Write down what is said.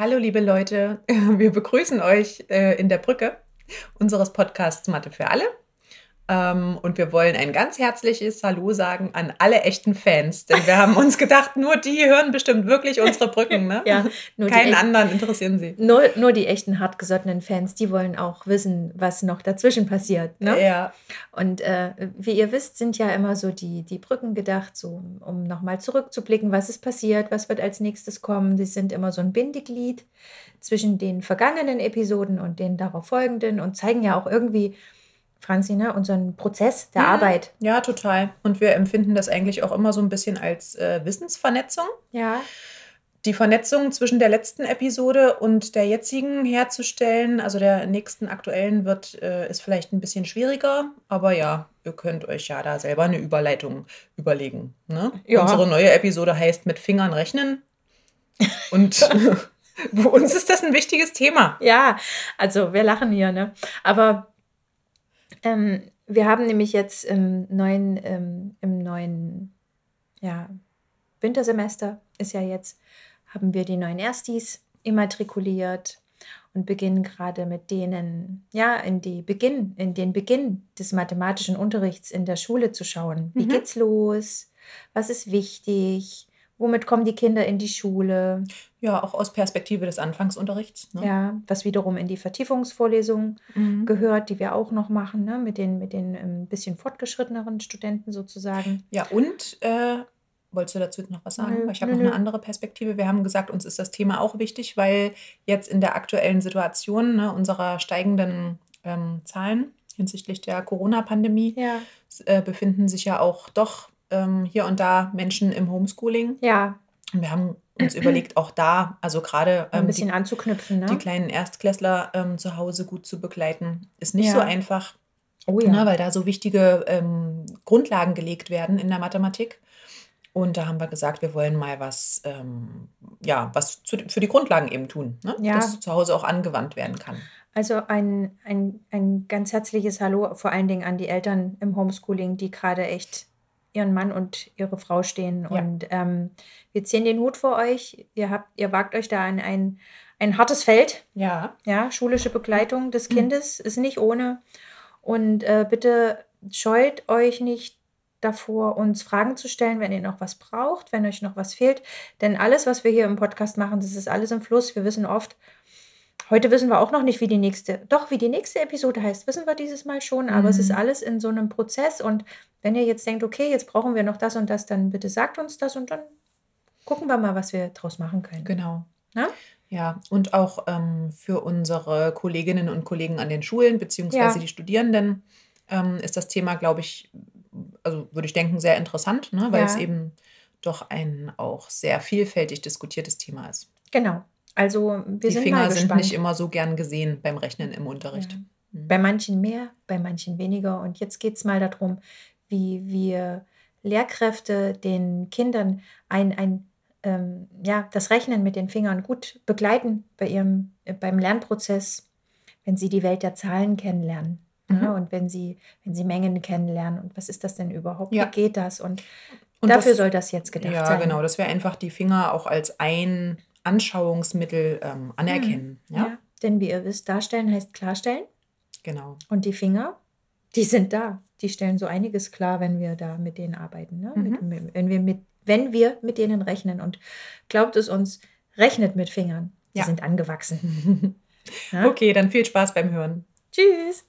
Hallo liebe Leute, wir begrüßen euch äh, in der Brücke unseres Podcasts Mathe für alle. Ähm, und wir wollen ein ganz herzliches Hallo sagen an alle echten Fans, denn wir haben uns gedacht, nur die hören bestimmt wirklich unsere Brücken. Ne? ja, nur Keinen anderen interessieren sie. Nur, nur die echten hartgesottenen Fans, die wollen auch wissen, was noch dazwischen passiert. Ne? Ja. Und äh, wie ihr wisst, sind ja immer so die, die Brücken gedacht, so um nochmal zurückzublicken, was ist passiert, was wird als nächstes kommen. Die sind immer so ein Bindeglied zwischen den vergangenen Episoden und den darauf folgenden und zeigen ja auch irgendwie, Franzi, ne? unseren Prozess der ja, Arbeit. Ja, total. Und wir empfinden das eigentlich auch immer so ein bisschen als äh, Wissensvernetzung. Ja. Die Vernetzung zwischen der letzten Episode und der jetzigen herzustellen, also der nächsten aktuellen, wird, äh, ist vielleicht ein bisschen schwieriger. Aber ja, ihr könnt euch ja da selber eine Überleitung überlegen. Ne? Ja. Unsere neue Episode heißt Mit Fingern rechnen. Und für uns ist das ein wichtiges Thema. Ja, also wir lachen hier, ne? Aber ähm, wir haben nämlich jetzt im neuen, ähm, im neuen ja, Wintersemester ist ja jetzt, haben wir die neuen Erstis immatrikuliert und beginnen gerade mit denen, ja, in die Beginn, in den Beginn des mathematischen Unterrichts in der Schule zu schauen. Wie mhm. geht's los? Was ist wichtig? Womit kommen die Kinder in die Schule? Ja, auch aus Perspektive des Anfangsunterrichts. Ne? Ja, was wiederum in die Vertiefungsvorlesung mhm. gehört, die wir auch noch machen, ne? mit den, mit den ein ähm, bisschen fortgeschritteneren Studenten sozusagen. Ja, und äh, wolltest du dazu noch was sagen? Nö, ich habe noch eine andere Perspektive. Wir haben gesagt, uns ist das Thema auch wichtig, weil jetzt in der aktuellen Situation ne, unserer steigenden ähm, Zahlen hinsichtlich der Corona-Pandemie ja. äh, befinden sich ja auch doch ähm, hier und da Menschen im Homeschooling. Ja. Und wir haben uns überlegt, auch da, also gerade ähm, ein bisschen die, anzuknüpfen, ne? die kleinen Erstklässler ähm, zu Hause gut zu begleiten, ist nicht ja. so einfach. Oh ja. Ne, weil da so wichtige ähm, Grundlagen gelegt werden in der Mathematik. Und da haben wir gesagt, wir wollen mal was, ähm, ja, was zu, für die Grundlagen eben tun, ne? ja. dass zu Hause auch angewandt werden kann. Also ein, ein, ein ganz herzliches Hallo vor allen Dingen an die Eltern im Homeschooling, die gerade echt ihren Mann und ihre Frau stehen. Ja. Und ähm, wir ziehen den Hut vor euch. Ihr habt, ihr wagt euch da an ein, ein hartes Feld. Ja. Ja, schulische Begleitung des Kindes ist nicht ohne. Und äh, bitte scheut euch nicht davor, uns Fragen zu stellen, wenn ihr noch was braucht, wenn euch noch was fehlt. Denn alles, was wir hier im Podcast machen, das ist alles im Fluss. Wir wissen oft, Heute wissen wir auch noch nicht, wie die nächste, doch wie die nächste Episode heißt, wissen wir dieses Mal schon, aber mhm. es ist mhm. alles in so einem Prozess und wenn ihr jetzt denkt, okay, jetzt brauchen wir noch das und das, dann bitte sagt uns das und dann gucken wir mal, was wir draus machen können. Genau. Na? Ja, und auch ähm, für unsere Kolleginnen und Kollegen an den Schulen beziehungsweise ja. die Studierenden ähm, ist das Thema, glaube ich, also würde ich denken, sehr interessant, ne? weil ja. es eben doch ein auch sehr vielfältig diskutiertes Thema ist. Genau. Also wir die sind Finger mal sind nicht immer so gern gesehen beim Rechnen im Unterricht. Ja. Mhm. Bei manchen mehr, bei manchen weniger. Und jetzt geht es mal darum, wie wir Lehrkräfte den Kindern ein, ein ähm, ja, das Rechnen mit den Fingern gut begleiten bei ihrem, äh, beim Lernprozess, wenn sie die Welt der Zahlen kennenlernen. Ne? Mhm. Ja, und wenn sie, wenn sie Mengen kennenlernen und was ist das denn überhaupt? Ja. Wie geht das? Und, und dafür das, soll das jetzt gedacht ja, sein. Ja, genau. Dass wir einfach die Finger auch als ein Anschauungsmittel ähm, anerkennen. Mhm. Ja? ja? denn wie ihr wisst, darstellen heißt klarstellen. Genau. Und die Finger, die sind da. Die stellen so einiges klar, wenn wir da mit denen arbeiten. Ne? Mhm. Mit, wenn, wir mit, wenn wir mit denen rechnen. Und glaubt es uns, rechnet mit Fingern. Die ja. sind angewachsen. okay, dann viel Spaß beim Hören. Tschüss.